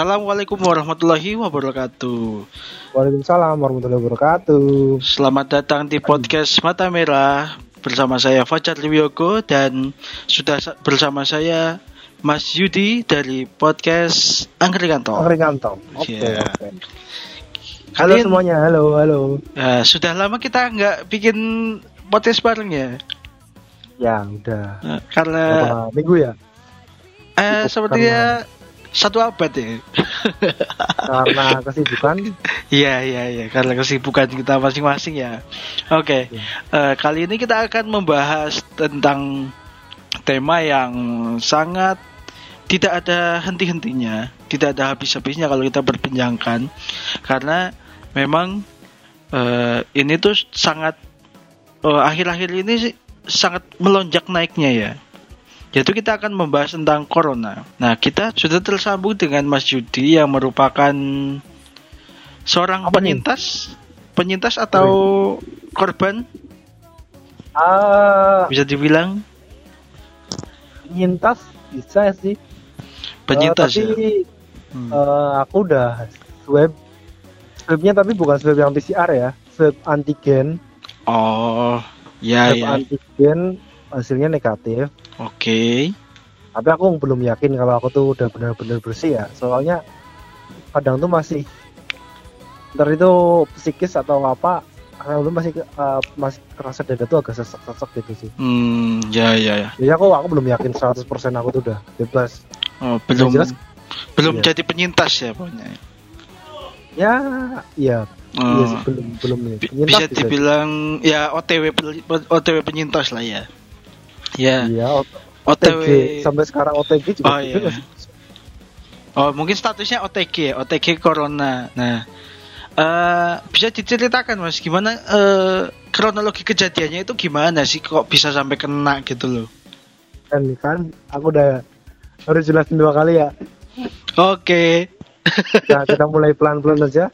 Assalamualaikum warahmatullahi wabarakatuh. Waalaikumsalam warahmatullahi wabarakatuh. Selamat datang di podcast Mata Merah bersama saya Fajar Liwiogo dan sudah sa- bersama saya Mas Yudi dari podcast Angkringanto. Angkringanto. Oke, Iya. oke. Halo Kalian semuanya, halo, halo. eh, sudah lama kita nggak bikin podcast bareng ya? Ya, udah. Karena Berapa minggu ya? eh, cukup sepertinya satu abad ya. Karena kesibukan. Iya iya iya karena kesibukan kita masing-masing ya. Oke, Iya. eh, kali ini kita akan membahas tentang tema yang sangat tidak ada henti-hentinya, tidak ada habis-habisnya kalau kita berbincangkan, karena memang eh, ini tuh sangat eh, akhir-akhir ini sih sangat melonjak naiknya ya. Yaitu kita akan membahas tentang corona. Nah, kita sudah tersambung dengan Mas Yudi yang merupakan seorang Apa nih? penyintas, penyintas atau korban Ah, bisa dibilang penyintas bisa sih. penyintas Eh, ya. tapi Hmm. eh, aku udah swab. Swabnya tapi bukan swab yang PCR ya, swab antigen. Oh, ya swab ya. antigen hasilnya negatif. Oke. Tapi aku belum yakin kalau aku tuh udah benar-benar bersih ya. Soalnya kadang tuh masih ntar itu psikis atau apa karena lu masih eh, masih kerasa dada tuh agak sesek-sesek gitu sih. Hmm, ya ya ya. Jadi aku aku belum yakin 100% aku tuh udah bebas. Oh, belum jelas- belum iya. jadi penyintas ya pokoknya. Ya, iya, Oh, iya sih belum belum nih. bi- Penyintas bisa dibilang ya OTW OTW penyintas lah ya. Ya, Iya, OTW. OTG sampai sekarang OTG juga Oh, gitu iya. sih? Oh, mungkin statusnya OTG, ya, OTG corona. Nah, eh bisa diceritakan Mas gimana eh kronologi kejadiannya itu gimana sih kok bisa sampai kena gitu loh. Kan kan aku udah harus jelasin dua kali ya. Oke. Nah, kita mulai pelan-pelan aja.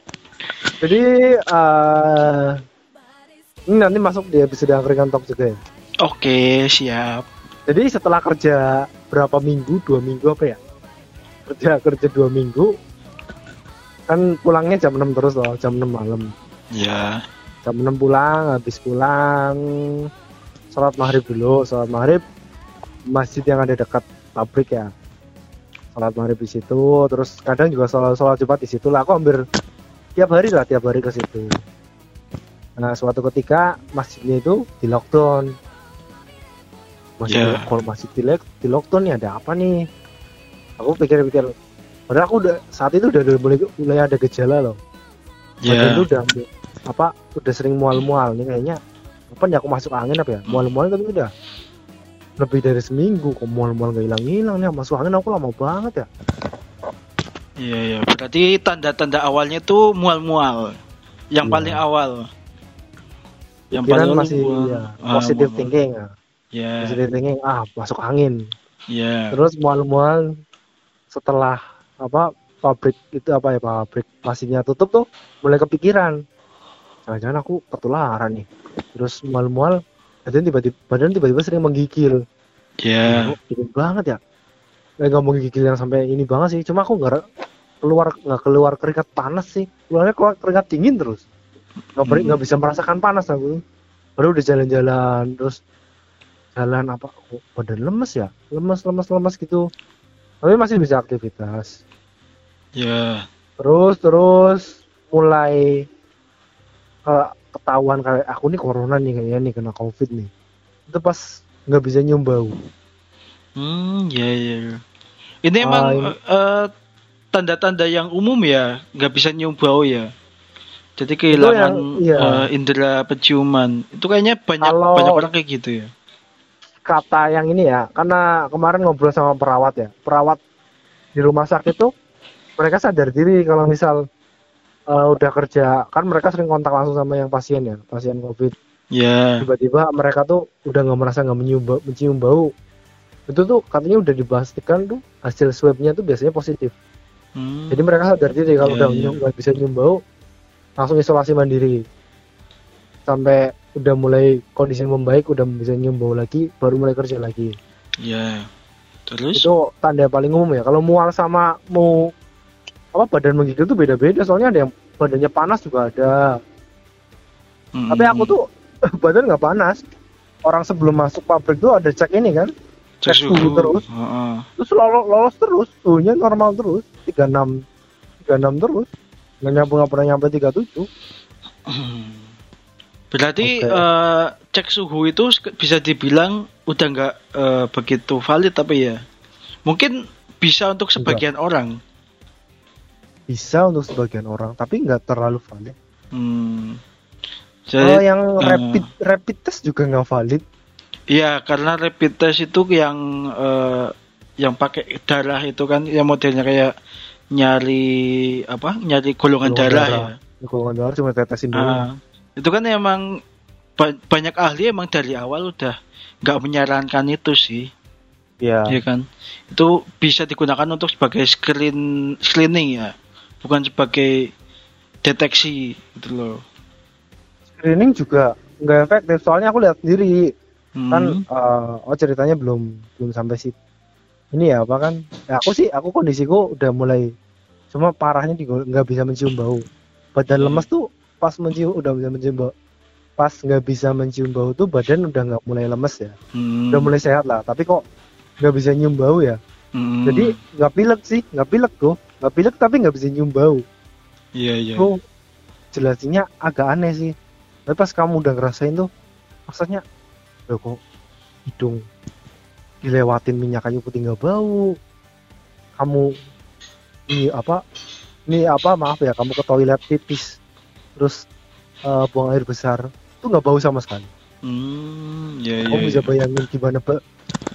Jadi eh ini nanti masuk di episode angkringan talk juga ya. Oke, siap. Jadi setelah kerja berapa minggu, dua minggu apa ya? Kerja kerja dua minggu, kan pulangnya jam 6 terus loh, jam 6 malam. Ya. Jam 6 pulang, habis pulang, sholat maghrib dulu, sholat maghrib masjid yang ada dekat pabrik ya. Sholat maghrib di situ, terus kadang juga sholat sholat jumat di situ lah. Aku hampir tiap hari lah, tiap hari ke situ. Nah, suatu ketika masjidnya itu di lockdown. Masjid Ya. kalau masjid di, di lockdown nih ada apa nih? Aku pikir-pikir, padahal aku udah saat itu udah, udah mulai mulai ada gejala loh. Ya. tuh udah apa udah sering mual-mual nih kayaknya apa nih aku masuk angin apa ya mual-mual tapi udah lebih dari seminggu kok mual-mual gak hilang-hilang nih masuk angin aku lama banget ya Iya, iya. Berarti tanda-tanda awalnya tuh mual-mual. Yang Iya. paling awal. Yang pikiran paling masih mual. ya, Ah, positive mual-mual. thinking ya. Ya. positive thinking ah masuk angin Ya. terus mual-mual setelah apa pabrik itu apa ya pabrik masihnya tutup tuh mulai kepikiran jangan-jangan aku ketularan nih terus mual-mual badan tiba-tiba badan tiba-tiba sering menggigil Ya. Oh, dingin banget ya. Eh, nggak mau gigil yang sampai ini banget sih. Cuma aku nggak keluar nggak keluar keringat panas sih. Keluarnya keluar keringat dingin terus. Nggak nggak bisa merasakan panas aku. Baru udah jalan-jalan terus jalan apa? kok badan lemes ya? Lemes lemes lemes gitu. Tapi masih bisa aktivitas. Ya. Terus terus mulai eh, ketahuan kayak aku nih corona nih kayaknya nih kena covid nih. Itu pas nggak bisa nyium bau. Hmm, ya ya. Ini Ah, emang ini- eh, tanda-tanda yang umum ya, nggak bisa nyium bau ya. Jadi kehilangan yang- iya. eh, indera penciuman. Itu kayaknya banyak Kalau- banyak orang kayak gitu ya. Kata yang ini ya karena kemarin ngobrol sama perawat ya perawat di rumah sakit tuh mereka sadar diri kalau misal eh, udah kerja kan mereka sering kontak langsung sama yang pasien ya pasien covid Ya. tiba-tiba mereka tuh udah nggak merasa nggak mencium bau, mencium bau itu tuh katanya udah dipastikan tuh hasil swabnya tuh biasanya positif Hmm. jadi mereka sadar diri kalau Iya, udah iya. nggak bisa nyium bau langsung isolasi mandiri sampai udah mulai kondisi membaik udah bisa nyium bau lagi baru mulai kerja lagi. Ya. Terus? itu tanda paling umum ya. Kalau mual sama mau apa badan menggigil tuh beda-beda. Soalnya ada yang badannya panas juga ada. Mm. tapi aku tuh badan nggak panas. Orang sebelum masuk pabrik tuh ada cek ini kan? Cek suhu terus. Heeh. terus lolos, lolos terus. Suhunya normal terus. 36 36 terus. Nggak nyampe nggak pernah nyampe 37 Berarti Oke. eh, cek suhu itu bisa dibilang udah nggak eh, begitu valid tapi ya mungkin bisa untuk sebagian orang. bisa untuk sebagian orang tapi nggak terlalu valid Hmm. Jadi yang eh, rapid rapid test juga nggak valid Iya, karena rapid test itu yang eh, yang pakai darah itu kan yang modelnya kayak nyari apa? Nyari golongan, Golongan darah, darah. golongan darah cuma tetesin ya. dulu Ah, itu kan emang ba- banyak ahli emang dari awal udah nggak menyarankan itu sih, ya ya kan? Itu bisa digunakan untuk sebagai screen screening ya, bukan sebagai deteksi gitu loh. screening juga nggak efektif soalnya aku lihat sendiri Hmm. kan eh, oh ceritanya belum belum sampai sih ini ya apa kan ya aku sih aku kondisiku udah mulai cuma parahnya nggak bisa mencium bau badan Hmm. lemas tuh pas mencium udah bisa mencium bau. Pas nggak bisa mencium bau tuh badan udah nggak mulai lemes ya. Hmm. udah mulai sehat lah tapi kok nggak bisa nyium bau ya? Hmm. jadi nggak pilek sih nggak pilek tuh. Nggak pilek tapi nggak bisa nyium bau. Iya iya. itu jelasinnya agak aneh sih. Tapi pas kamu udah ngerasain tuh maksudnya loh kok hidung dilewatin minyak kayu putih nggak bau? Kamu ini apa ini apa maaf ya kamu ke toilet pipis terus eh, buang air besar itu nggak bau sama sekali Hmm, iya. kamu bisa iya. bayangin gimana be-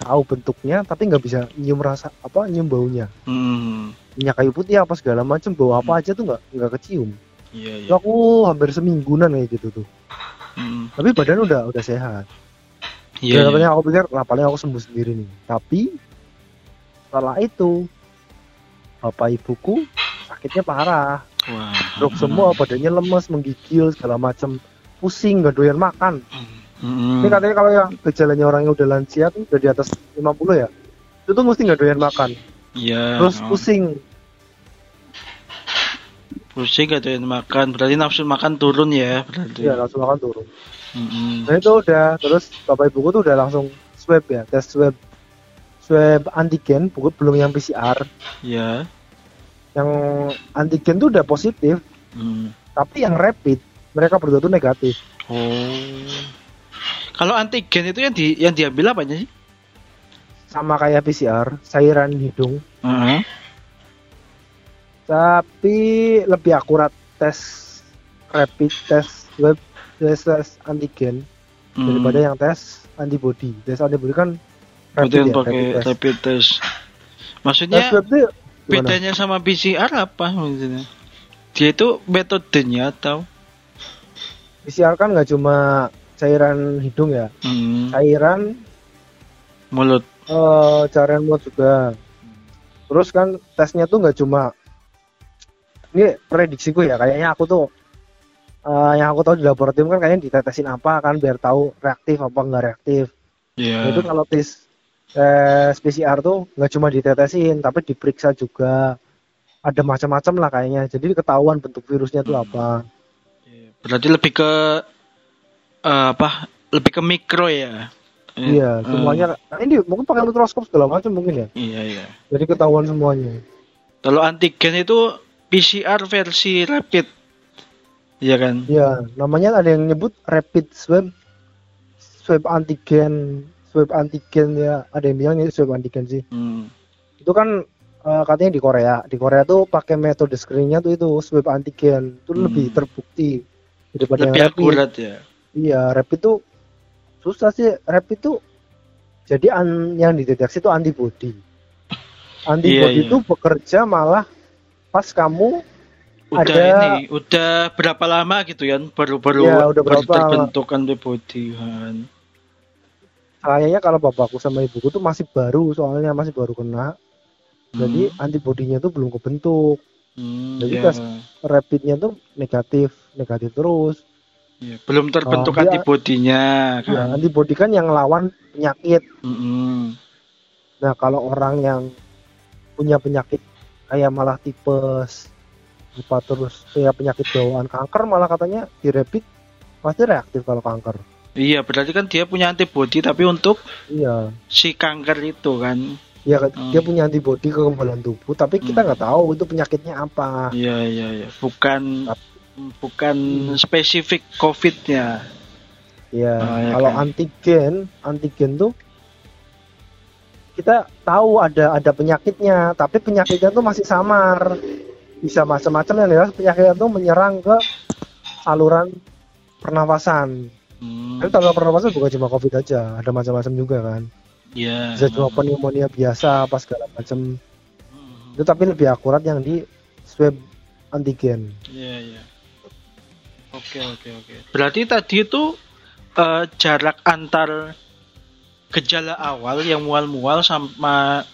tahu bentuknya tapi nggak bisa nyium rasa apa nyium baunya Hmm, minyak kayu putih apa segala macam bau apa aja tuh nggak nggak kecium iya iya. Aku hampir semingguan kayak gitu tuh Hmm, tapi badan udah udah sehat iya. ya iya. katanya aku pikir lah paling aku sembuh sendiri nih tapi setelah itu bapak ibuku sakitnya parah Wah. drop semua badannya lemes menggigil segala macam pusing nggak doyan makan Hmm, ini katanya kalau yang gejalanya orang yang udah lansia tuh udah di atas 50 ya itu tuh mesti nggak doyan makan Iya. terus oh. pusing Pusing gak doyan makan. Berarti nafsu makan turun ya. Berarti. ya langsung makan turun Hmm, nah itu udah terus bapak ibuku tuh udah langsung swab ya tes swab swab antigen bukan belum yang PCR ya. Yang antigen tuh udah positif Hmm. tapi yang rapid mereka berdua tuh negatif Oh. Kalau antigen itu yang di yang diambil apa sih? sama kayak PCR cairan hidung Heeh. tapi lebih akurat tes rapid tes web tes, tes antigen Hmm. daripada yang tes antibody tes antibody kan Berarti rapid yang ya pakai rapid test rapid test. tes Maksudnya web gimana? Bedanya sama PCR apa maksudnya? Dia itu metodenya atau? PCR kan nggak cuma cairan hidung ya Hmm. cairan Mulut. eh cairan mulut juga terus kan tesnya tuh nggak cuma ini prediksiku ya kayaknya aku tuh eh, yang aku tahu di laboratorium kan kayaknya ditetesin apa kan biar tahu reaktif apa nggak reaktif. Nah, itu kalau tes tes PCR tuh nggak cuma ditetesin tapi diperiksa juga ada macam-macam lah kayaknya jadi ketahuan bentuk virusnya tuh Hmm. apa Berarti lebih ke eh, apa? Lebih ke mikro ya. iya Eh, semuanya nah, ini mungkin pakai mikroskop segala macam mungkin ya Iya iya. jadi ketahuan semuanya Kalau antigen itu PCR versi rapid. Iya kan? Iya, namanya ada yang nyebut rapid swab, swab antigen, swab antigen ya. Ada yang bilang ini swab antigen sih. Hmm. Itu kan eh, katanya di Korea. Di Korea tuh pakai metode screeningnya tuh itu swab antigen. Itu Hmm. lebih terbukti daripada yang Lebih rapid. akurat ya. Iya, rapid tuh susah sih. Rapid tuh jadi an- yang dideteksi itu antibody. Antibody Iya, iya. itu bekerja malah pas kamu Udah Ada- ini, udah berapa lama gitu? Baru-baru Iya, udah baru berapa lama. terbentuk antibody kan. Kayaknya kalau bapakku sama ibuku tuh masih baru soalnya masih baru kena jadi Hmm. antibodinya tuh belum kebentuk Hmm, jadi iya. tes rapidnya tuh negatif negatif terus Iya, belum terbentuk dia- antibodinya kan. nah antibodi kan yang lawan penyakit Mm-mm. nah kalau orang yang punya penyakit kayak malah tipes apa terus kayak penyakit bawaan kanker malah katanya di rapid pasti reaktif kalau kanker Iya, berarti kan dia punya antibody tapi untuk iya si kanker itu kan. Iya, kan, Hmm. dia punya antibodi kekebalan tubuh, tapi kita Hmm. nggak tahu itu penyakitnya apa. Iya, iya, iya. Bukan bukan Hmm. spesifik COVID-nya. Iya, Oh, kalau kan. antigen, antigen tuh kita tahu ada ada penyakitnya, tapi penyakitnya tuh masih samar, bisa macam-macam yang jelas penyakitnya tuh menyerang ke saluran pernafasan. Hmm, Tapi saluran pernafasan bukan cuma COVID aja, ada macam-macam juga kan. Iya. Bisa cuma pneumonia biasa, apa segala macam. Hmm, Itu tapi lebih akurat yang di swab antigen. Iya, iya. Oke, oke, oke. Berarti tadi itu eh, jarak antar gejala awal yang mual-mual sama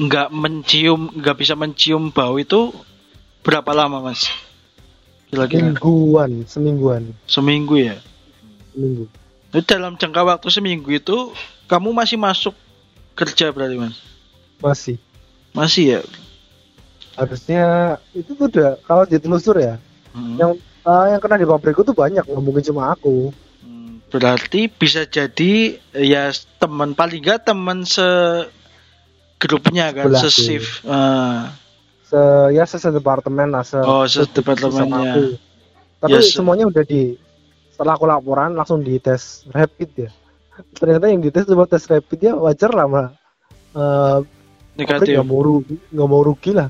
nggak mencium, nggak bisa mencium bau itu berapa lama, Mas? Kira-kira Mingguan, semingguan, seminggu ya? seminggu. Jadi dalam jangka waktu seminggu itu kamu masih masuk kerja berarti, Mas? Masih. Masih ya? Harusnya itu tuh udah kalau ditelusur ya, Hmm. yang eh, yang kena di pabrikku tuh banyak, nggak mungkin cuma aku. Hmm, Berarti bisa jadi ya teman paling nggak teman se grupnya kan, Sebelahku. se shift. Ah, Se ya se departemen lah, se, Oh, se- sedepartemennya. Tapi Ya, se- semuanya udah di setelah aku laporan langsung dites rapid ya. Ternyata yang dites cuma tes rapid ya wajar lah mah. Eh, pabrik negatif. nggak mau rugi, nggak mau rugi lah.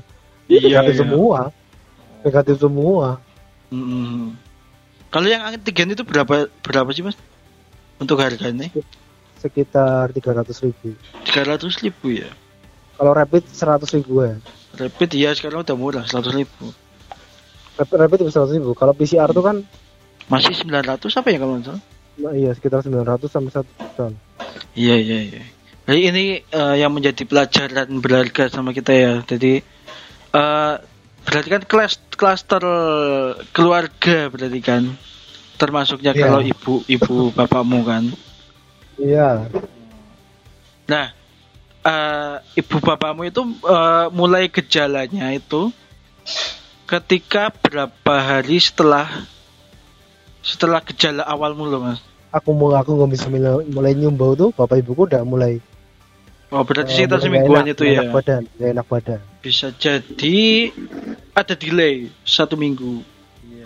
Iya, negatif iya. semua, negatif semua. Mm-mm. Kalau yang antigen itu berapa berapa sih mas? Untuk harganya Sekitar 300 ribu. 300 ribu ya. Kalau rapid 100 ribu ya. Rapid ya sekarang udah murah 100 ribu. Rapid, rapid itu 100 ribu. Kalau PCR tuh kan Masih 900 apa ya kalau nggak salah? nah, iya sekitar 900 sampai 1 juta. Iya iya iya. Jadi ini eh, yang menjadi pelajaran berharga sama kita ya. Jadi eh berarti kan kelas klaster keluarga berarti kan termasuknya Iya. kalau ibu ibu bapakmu kan. Iya. Nah eh ibu bapakmu itu eh, mulai gejalanya itu ketika berapa hari setelah setelah gejala awal mulu mas. Aku mau aku nggak bisa mulai, mulai nyium bau tuh, bapak ibuku udah mulai. Oh berarti eh, sekitar semingguan nggak itu enak, ya. Enak badan, nggak enak badan. Bisa jadi ada delay satu minggu.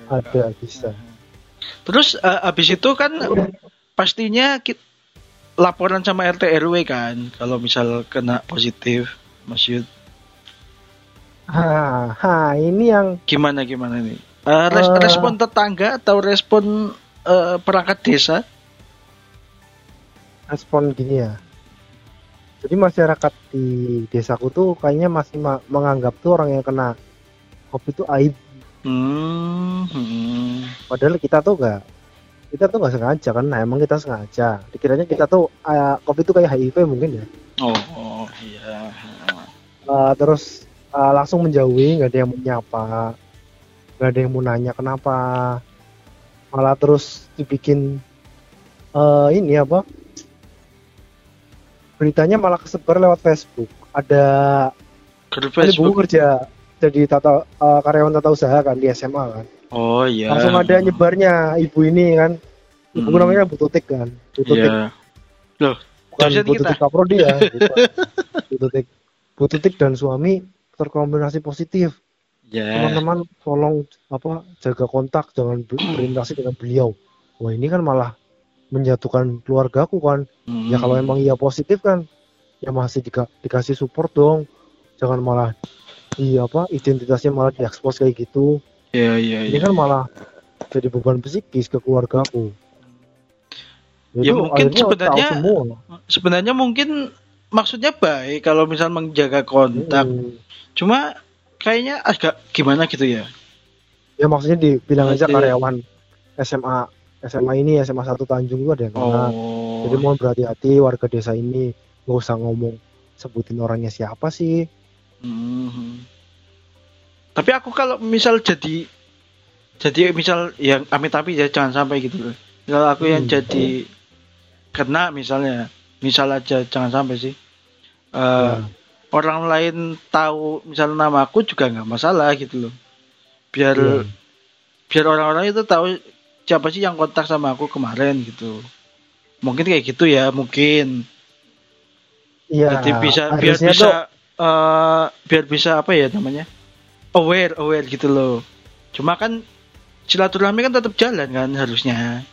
Ada bisa. Terus eh, habis itu kan pastinya ki- laporan sama RT RW kan kalau misal kena positif Mas Yud. Ha, ha, ini yang Gimana gimana nih? Eh, res- Eh. respon tetangga atau respon eh, perangkat desa? respon gini ya. Jadi masyarakat di desaku tuh kayaknya masih ma- menganggap tuh orang yang kena COVID itu aib. Hmm, hmm. Padahal kita tuh enggak kita tuh nggak sengaja kan nah, emang kita sengaja. Dikiranya kita tuh eh, covid itu kayak HIV mungkin ya. Oh, oh iya. Eh, terus eh, langsung menjauhi nggak ada yang menyapa nggak ada yang mau nanya kenapa. Malah terus dibikin eh, ini apa? Beritanya malah kesebar lewat Facebook. Ada Grup ada Facebook. kerja jadi tata eh, karyawan tata usaha kan di SMA kan Oh iya. langsung ada nyebarnya ibu ini kan ibu Hmm. namanya Bu Tutik kan Bu Tutik Iya. Loh, bukan dosen Bu kita. Kaprodi ya bukan. Bu Tutik Bu Tutik dan suami terkombinasi positif Ya. teman-teman tolong apa jaga kontak jangan ber- berinteraksi dengan beliau wah ini kan malah menjatuhkan keluargaku kan Hmm. ya kalau emang iya positif kan ya masih dika- dikasih support dong jangan malah iya apa identitasnya malah diekspos kayak gitu Iya, iya, ini iya. kan malah jadi beban psikis ke keluargaku Ya, Itu mungkin sebenarnya- Sebenarnya mungkin maksudnya baik kalau misal menjaga kontak. Hmm. Cuma kayaknya agak gimana gitu ya. ya maksudnya dibilang aja Berarti- karyawan SMA SMA ini SMA satu Tanjung itu ada yang kena Oh. jadi mohon berhati-hati warga desa ini nggak usah ngomong sebutin orangnya siapa sih Mhm. Tapi aku kalau misal jadi jadi misal yang amit tapi ya jangan sampai gitu loh. Kalau aku yang Hmm. jadi kena misalnya, misal aja jangan sampai sih. Eh, Ya. orang lain tahu misalnya nama aku juga nggak masalah gitu loh biar Iya. biar orang-orang itu tahu siapa sih yang kontak sama aku kemarin gitu mungkin kayak gitu ya mungkin Iya. jadi bisa biar bisa tuh eh, biar bisa apa ya namanya aware aware gitu loh cuma kan silaturahmi kan tetap jalan kan harusnya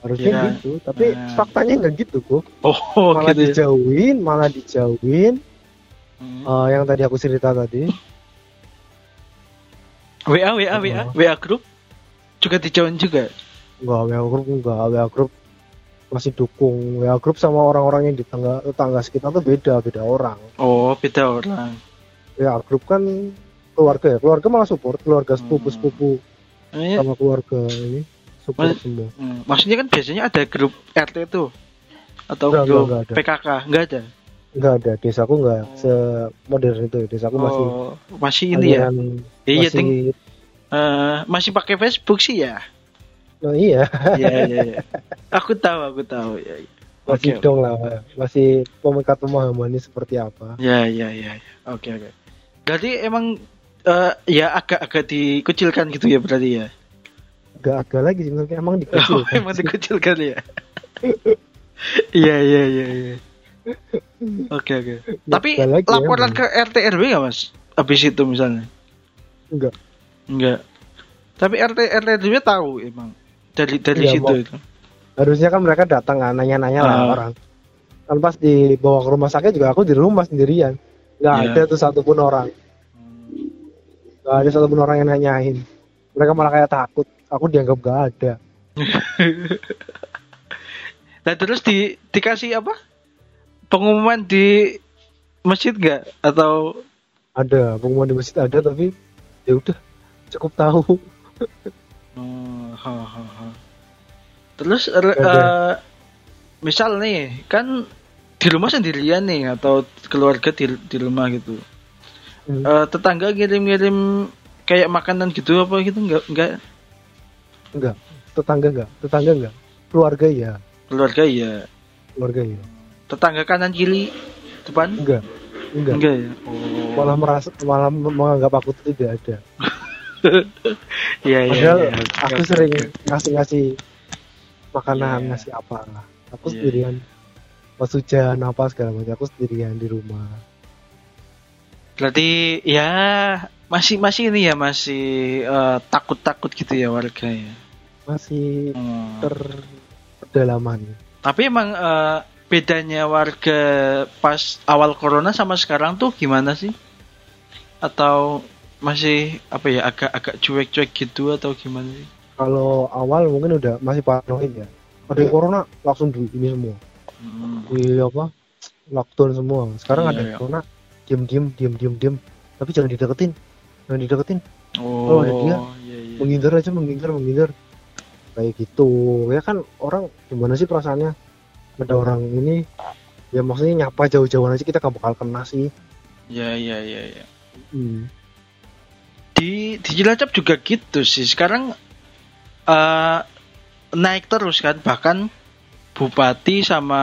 harusnya Iya. gitu, tapi Nah. faktanya nggak gitu kok. oh malah gitu ya. dijauhin, malah dijauhin. Hmm. Eh, yang tadi aku cerita tadi, WA WA WA Oh. WA grup juga dijauhin juga enggak WA group enggak WA group masih dukung WA group sama orang-orang yang di tangga tetangga sekitar tuh beda beda orang. oh beda orang WA group kan keluarga ya, keluarga malah support, keluarga sepupu Hmm. sepupu Ini, sama keluarga ini support Mas- semua. hmm, maksudnya kan biasanya ada grup RT tuh atau Enggak, grup enggak, enggak ada. PKK enggak ada Enggak ada, desaku enggak Oh. semodern itu, desaku masih oh, masih ini ya aliran iya masih, ting eh, masih pakai Facebook sih ya oh iya, iya iya iya. aku tahu aku tahu ya ya. masih Oke. dong lah, masih pemekat pemahamannya seperti apa. ya ya ya ya. oke oke berarti emang eh, ya agak-agak dikucilkan gitu ya berarti ya ada lagi sebenarnya emang dikecil. oh, emang dikucilkan ya iya iya iya iya oke oke tapi lagi laporan ke RT RW nggak mas habis itu misalnya Enggak. enggak tapi RT RT RW tahu emang dari dari Iya, situ itu Harusnya kan mereka datang kan, nanya-nanya lah Ah. orang. Kan pas dibawa ke rumah sakit juga aku di rumah sendirian. Enggak Iya. ada tuh satupun orang. Enggak ada satupun orang yang nanyain. Mereka malah kayak takut. Aku dianggap gak ada. Nah terus di dikasih apa? Pengumuman di masjid nggak atau Ada pengumuman di masjid ada tapi ya udah cukup tahu. Oh, ha, ha, ha. terus er, Ada. eh, misal nih kan di rumah sendirian nih atau keluarga di di rumah gitu. Hmm. Eh, tetangga ngirim-ngirim kayak makanan gitu apa gitu nggak nggak Enggak. Tetangga enggak. Tetangga enggak. Keluarga ya. keluarga ya Keluarga ya. tetangga kanan kiri depan Enggak. Enggak. enggak ya oh Malah merasa malah menganggap aku tidak ada. iya iya iya. aku sering ngasih-ngasih makanan, Iya. ngasih apa. Aku Iya, sendirian. Pas hujan apa segala macam, aku sendirian di rumah. Berarti ya masih masih ini ya masih eh, takut-takut gitu ya warga ya. Masih Hmm. ter pedalaman. Tapi emang eh, bedanya warga pas awal corona sama sekarang tuh gimana sih? Atau masih apa ya agak-agak cuek-cuek gitu atau gimana sih? Kalau awal mungkin udah masih paranoid ya. Ada yang corona langsung di ini semua. Hmm. Di apa? Lockdown semua. Sekarang Iya, ada iya. corona diam diam diam diam diam. Tapi jangan dideketin. Jangan dideketin. Oh, ada dia. iya, iya. menghindar aja menghindar menghindar kayak gitu ya kan orang gimana sih perasaannya ada orang ini ya maksudnya nyapa jauh-jauhan aja kita gak bakal kena sih Iya, iya, iya, iya. hmm. Di di Cilacap juga gitu sih. Sekarang eh naik terus kan bahkan bupati sama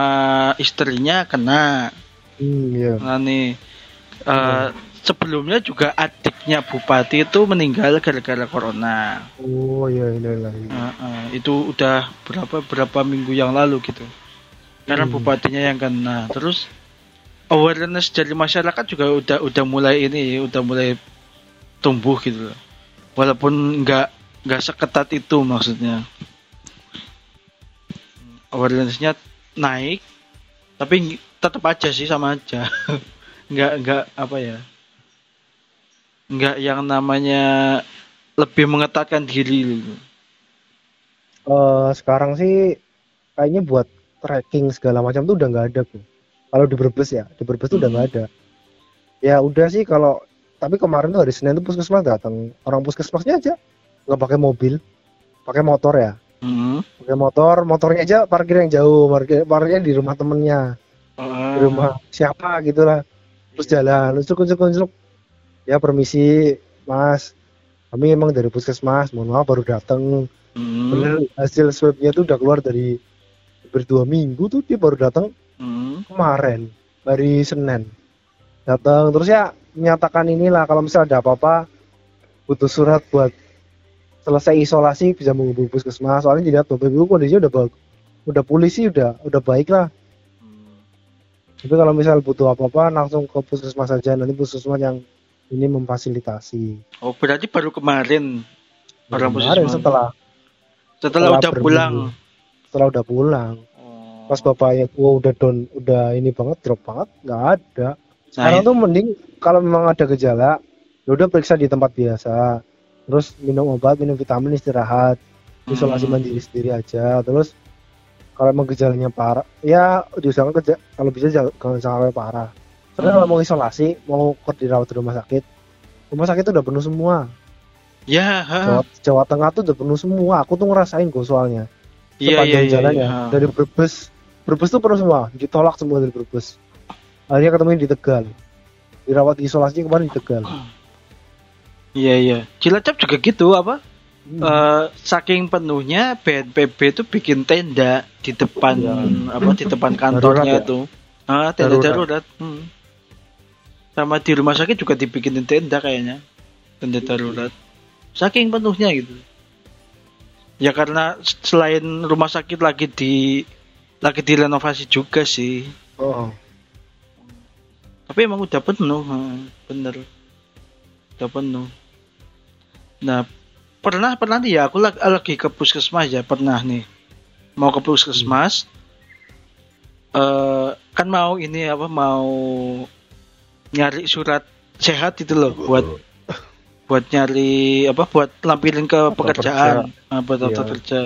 istrinya kena Hmm, iya. Nah nih eh, sebelumnya juga adiknya bupati itu meninggal gara-gara corona. oh iya iya iya. Eh, eh, itu udah berapa berapa minggu yang lalu gitu. Karena Hmm. bupatinya yang kena. Terus awareness dari masyarakat juga udah udah mulai ini, udah mulai tumbuh gitu. loh. Walaupun nggak nggak seketat itu maksudnya. Awarenessnya naik, tapi tetap aja sih sama aja. nggak nggak apa ya? Nggak yang namanya lebih mengetatkan diri gitu. Eh, sekarang sih kayaknya buat tracking segala macam tuh udah nggak ada tuh kalau di Brebes ya di Brebes tuh udah Hmm. nggak ada ya udah sih kalau tapi kemarin tuh hari Senin tuh puskesmas datang orang puskesmasnya aja nggak pakai mobil pakai motor ya Hmm. pakai motor motornya aja parkir yang jauh parkir parkirnya di rumah temennya di rumah siapa gitu lah terus jalan ucuk ucuk ucuk ya permisi mas. Kami emang dari puskesmas mohon maaf baru datang Hmm. bener hasil swabnya tuh udah keluar dari berdua minggu tuh dia baru datang Hmm. kemarin hari Senin. Datang terus ya menyatakan inilah kalau misalnya ada apa-apa butuh surat buat selesai isolasi bisa menghubungi puskesmas. Soalnya dilihat bapak ibu kondisinya udah bagus udah pulih sih udah udah baik lah tapi kalau misal butuh apa-apa langsung ke puskesmas saja nanti puskesmas yang ini memfasilitasi Oh, berarti baru kemarin orang kemarin puskesmas. setelah setelah udah berminggu. pulang. setelah udah pulang Oh. pas bapaknya gua udah down udah ini banget drop banget nggak ada Nah, sekarang itu- tuh mending kalau memang ada gejala ya udah periksa di tempat biasa terus minum obat minum vitamin istirahat isolasi Hmm. mandiri sendiri aja terus kalau emang gejalanya parah ya diusahakan kerja kalau bisa jangan sampai parah karena Hmm. kalau mau isolasi mau dirawat di rumah sakit rumah sakit udah penuh semua Ya, ha. Jawa, Jawa Tengah tuh udah penuh semua aku tuh ngerasain kok soalnya iya iya sepanjang iya. jalannya iya. dari Brebes Brebes tuh penuh semua ditolak semua dari Brebes akhirnya ketemu di Tegal dirawat di isolasi kemarin di Tegal Iya iya. Cilacap juga gitu apa? Hmm. Eh, saking penuhnya BNPB itu bikin tenda di depan Iya. apa di depan kantornya Darurat ya? itu. Ah, tenda darurat. Darurat. Hmm. Sama di rumah sakit juga dibikinin tenda kayaknya. Tenda darurat. Saking penuhnya gitu. Ya karena selain rumah sakit lagi di lagi direnovasi juga sih. oh Tapi emang udah penuh, bener. Udah penuh. Nah, pernah pernah nih ya, aku lagi, lagi ke puskesmas ya, pernah nih. Mau ke puskesmas, eh kan mau ini apa mau nyari surat sehat itu loh buat buat nyari apa buat lampilin ke pekerjaan. ah, buat daftar Iya. kerja.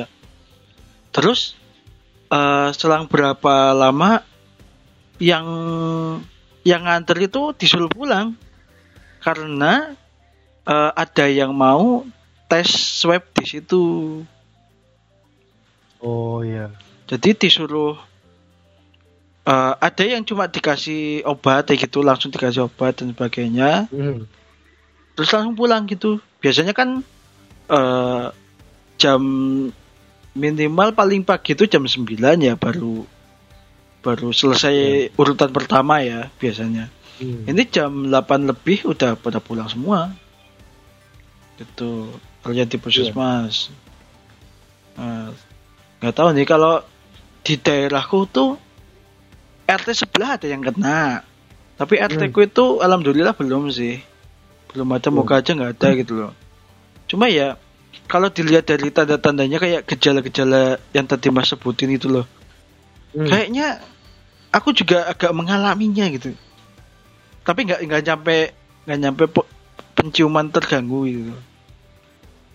Terus eh selang berapa lama yang yang nganter itu disuruh pulang. Karena eh, ada yang mau tes swab di situ oh iya. Jadi disuruh eh, ada yang cuma dikasih obat kayak gitu langsung dikasih obat dan sebagainya. Hmm. terus langsung pulang gitu. Biasanya kan eh, jam minimal paling pagi itu jam 9 ya baru baru selesai urutan pertama ya biasanya. Hmm. ini jam 8 lebih udah pada pulang semua. Gitu kerja di puskesmas nggak tahu nih kalau di daerahku tuh RT sebelah ada yang kena. Tapi RT ku itu alhamdulillah belum sih. Belum ada Hmm. moga aja nggak ada gitu loh. Cuma ya kalau dilihat dari tanda-tandanya kayak gejala-gejala yang tadi mas sebutin itu loh. Hmm. kayaknya aku juga agak mengalaminya gitu. Tapi nggak nggak nyampe nggak nyampe pe- penciuman terganggu gitu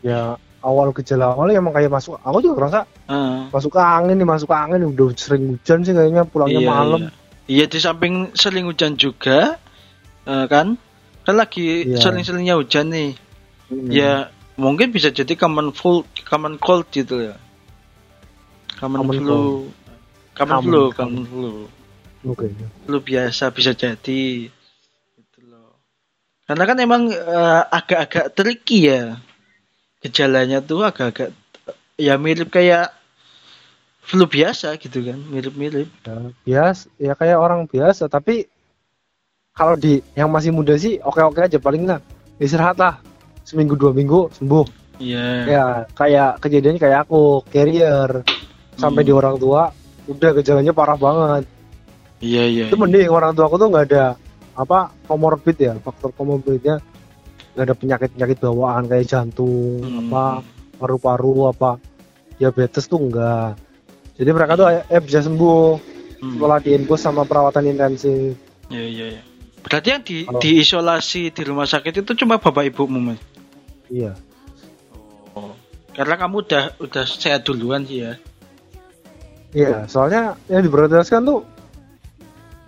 ya awal gejala awal emang kayak masuk aku juga ngerasa Ah, masuk ke angin nih masuk ke angin udah sering hujan sih kayaknya pulangnya iya, malam. iya. iya di samping sering hujan juga eh, kan? Kan lagi Iya. sering-seringnya hujan nih. Hmm. ya mungkin bisa jadi common cold common cold gitu ya. Common, Common flu. common, Common, flu common. common flu. Oke flu biasa bisa jadi. Gitu loh. Karena kan emang eh, agak-agak tricky ya gejalanya tuh agak-agak ya mirip kayak flu biasa gitu kan mirip-mirip. Ya, bias ya kayak orang biasa tapi kalau di yang masih muda sih oke oke aja paling lah istirahat lah seminggu dua minggu sembuh. Iya. Ya kayak kejadiannya kayak aku carrier sampai Hmm. di orang tua udah gejalanya parah banget. Iya iya itu mending orang tua aku tuh nggak ada apa komorbid ya faktor komorbidnya nggak ada penyakit penyakit bawaan kayak jantung Hmm. apa paru-paru apa diabetes tuh enggak. Jadi mereka tuh eh bisa sembuh. Hmm. setelah diinfus sama perawatan intensif. Iya iya iya. berarti yang di Kalau- diisolasi di rumah sakit itu cuma bapak ibumu mas? Iya. Karena kamu udah udah sehat duluan sih ya? Iya soalnya yang diprioritaskan tuh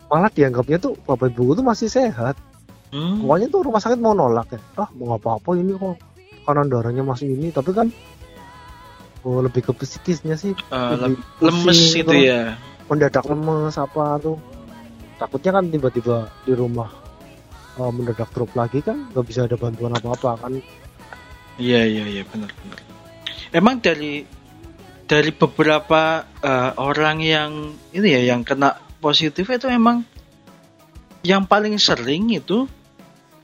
malah dianggapnya tuh bapak ibu tuh masih sehat hmm. pokoknya tuh rumah sakit mau nolak ya. Ah mau apa-apa ini kok. Kanan darahnya masih ini. Tapi kan oh, lebih ke psikisnya sih. Eh, lebih lem- lemes pusing, itu ya. Mendadak lemes apa tuh. Takutnya kan tiba-tiba di rumah eh, mendadak drop lagi kan nggak bisa ada bantuan apa-apa kan. Iya iya iya benar benar. Emang dari dari beberapa eh, orang yang ini ya yang kena positif itu emang yang paling sering itu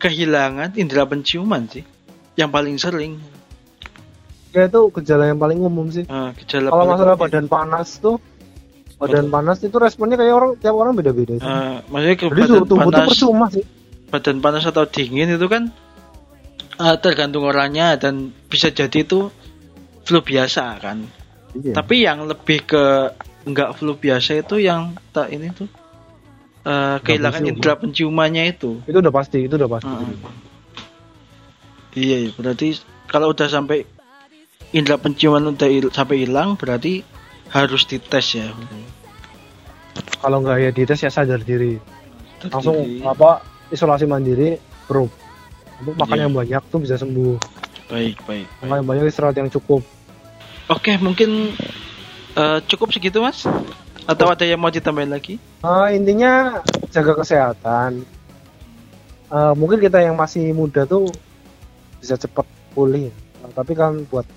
kehilangan indera penciuman sih. Yang paling sering. Ya itu gejala yang paling umum sih. Gejala Kalau masalah badan panas tuh, badan panas itu responnya kayak orang tiap orang beda-beda. sih. Eh, maksudnya ke Jadi badan suhu tubuh panas, percuma sih. badan panas atau dingin itu kan eh, tergantung orangnya dan bisa jadi itu flu biasa kan. Iya. Tapi yang lebih ke nggak flu biasa itu yang tak ini tuh eh, kehilangan indera penciumannya itu. itu udah pasti, itu udah pasti. Heeh. Iya, iya, berarti kalau udah sampai indera penciuman udah il- sampai hilang berarti harus dites ya. Kalau nggak ya dites ya sadar diri. Langsung Jadi, apa isolasi mandiri, bro. Makan Iya. yang banyak tuh bisa sembuh. baik, baik. baik. Makan yang banyak istirahat yang cukup. Oke, mungkin eh, cukup segitu, Mas? Atau ada yang mau ditambahin lagi? Ah, intinya jaga kesehatan. Eh, mungkin kita yang masih muda tuh bisa cepat pulih. Eh, tapi kan buat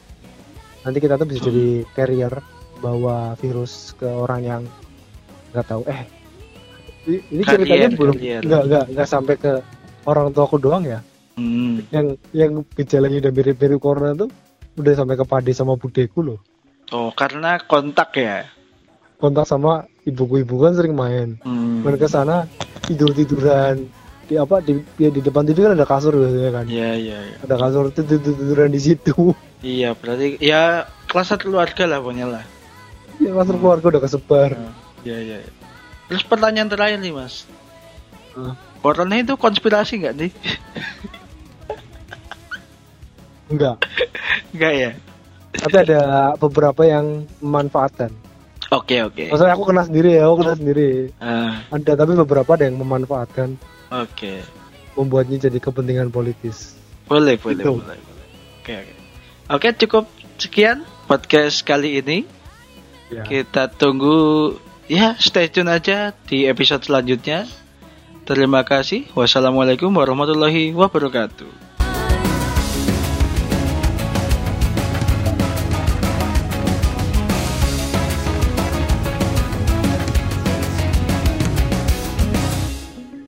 nanti kita tuh bisa jadi carrier bawa virus ke orang yang nggak tahu. Eh, ini, Carrier, ceritanya belum nggak nggak nggak sampai ke orang tuaku doang ya. Hmm. Yang yang gejalanya udah mirip-mirip corona tuh udah sampai ke pade sama budeku loh. Oh, karena kontak ya. Kontak sama ibuku-ibu kan sering main. Hmm. main ke sana tidur tiduran di apa di ya di depan TV kan ada kasur biasanya kan Iya, iya, iya. ada kasur tidur tiduran di situ Iya, berarti ya kelas satu keluarga lah pokoknya lah. ya kasur keluarga udah kesebar Iya, iya. iya. Terus pertanyaan terakhir nih, Mas. Hmm. Corona itu konspirasi nggak nih? enggak Enggak ya? tapi ada beberapa yang memanfaatkan Oke, oke. maksudnya aku kena sendiri ya aku kena sendiri Ah, ada tapi beberapa ada yang memanfaatkan oke. membuatnya jadi kepentingan politis Boleh, boleh, Itu. boleh, boleh. Oke, oke. Oke, cukup sekian podcast kali ini. ya. Kita tunggu ya stay tune aja di episode selanjutnya. Terima kasih. Wassalamualaikum warahmatullahi wabarakatuh.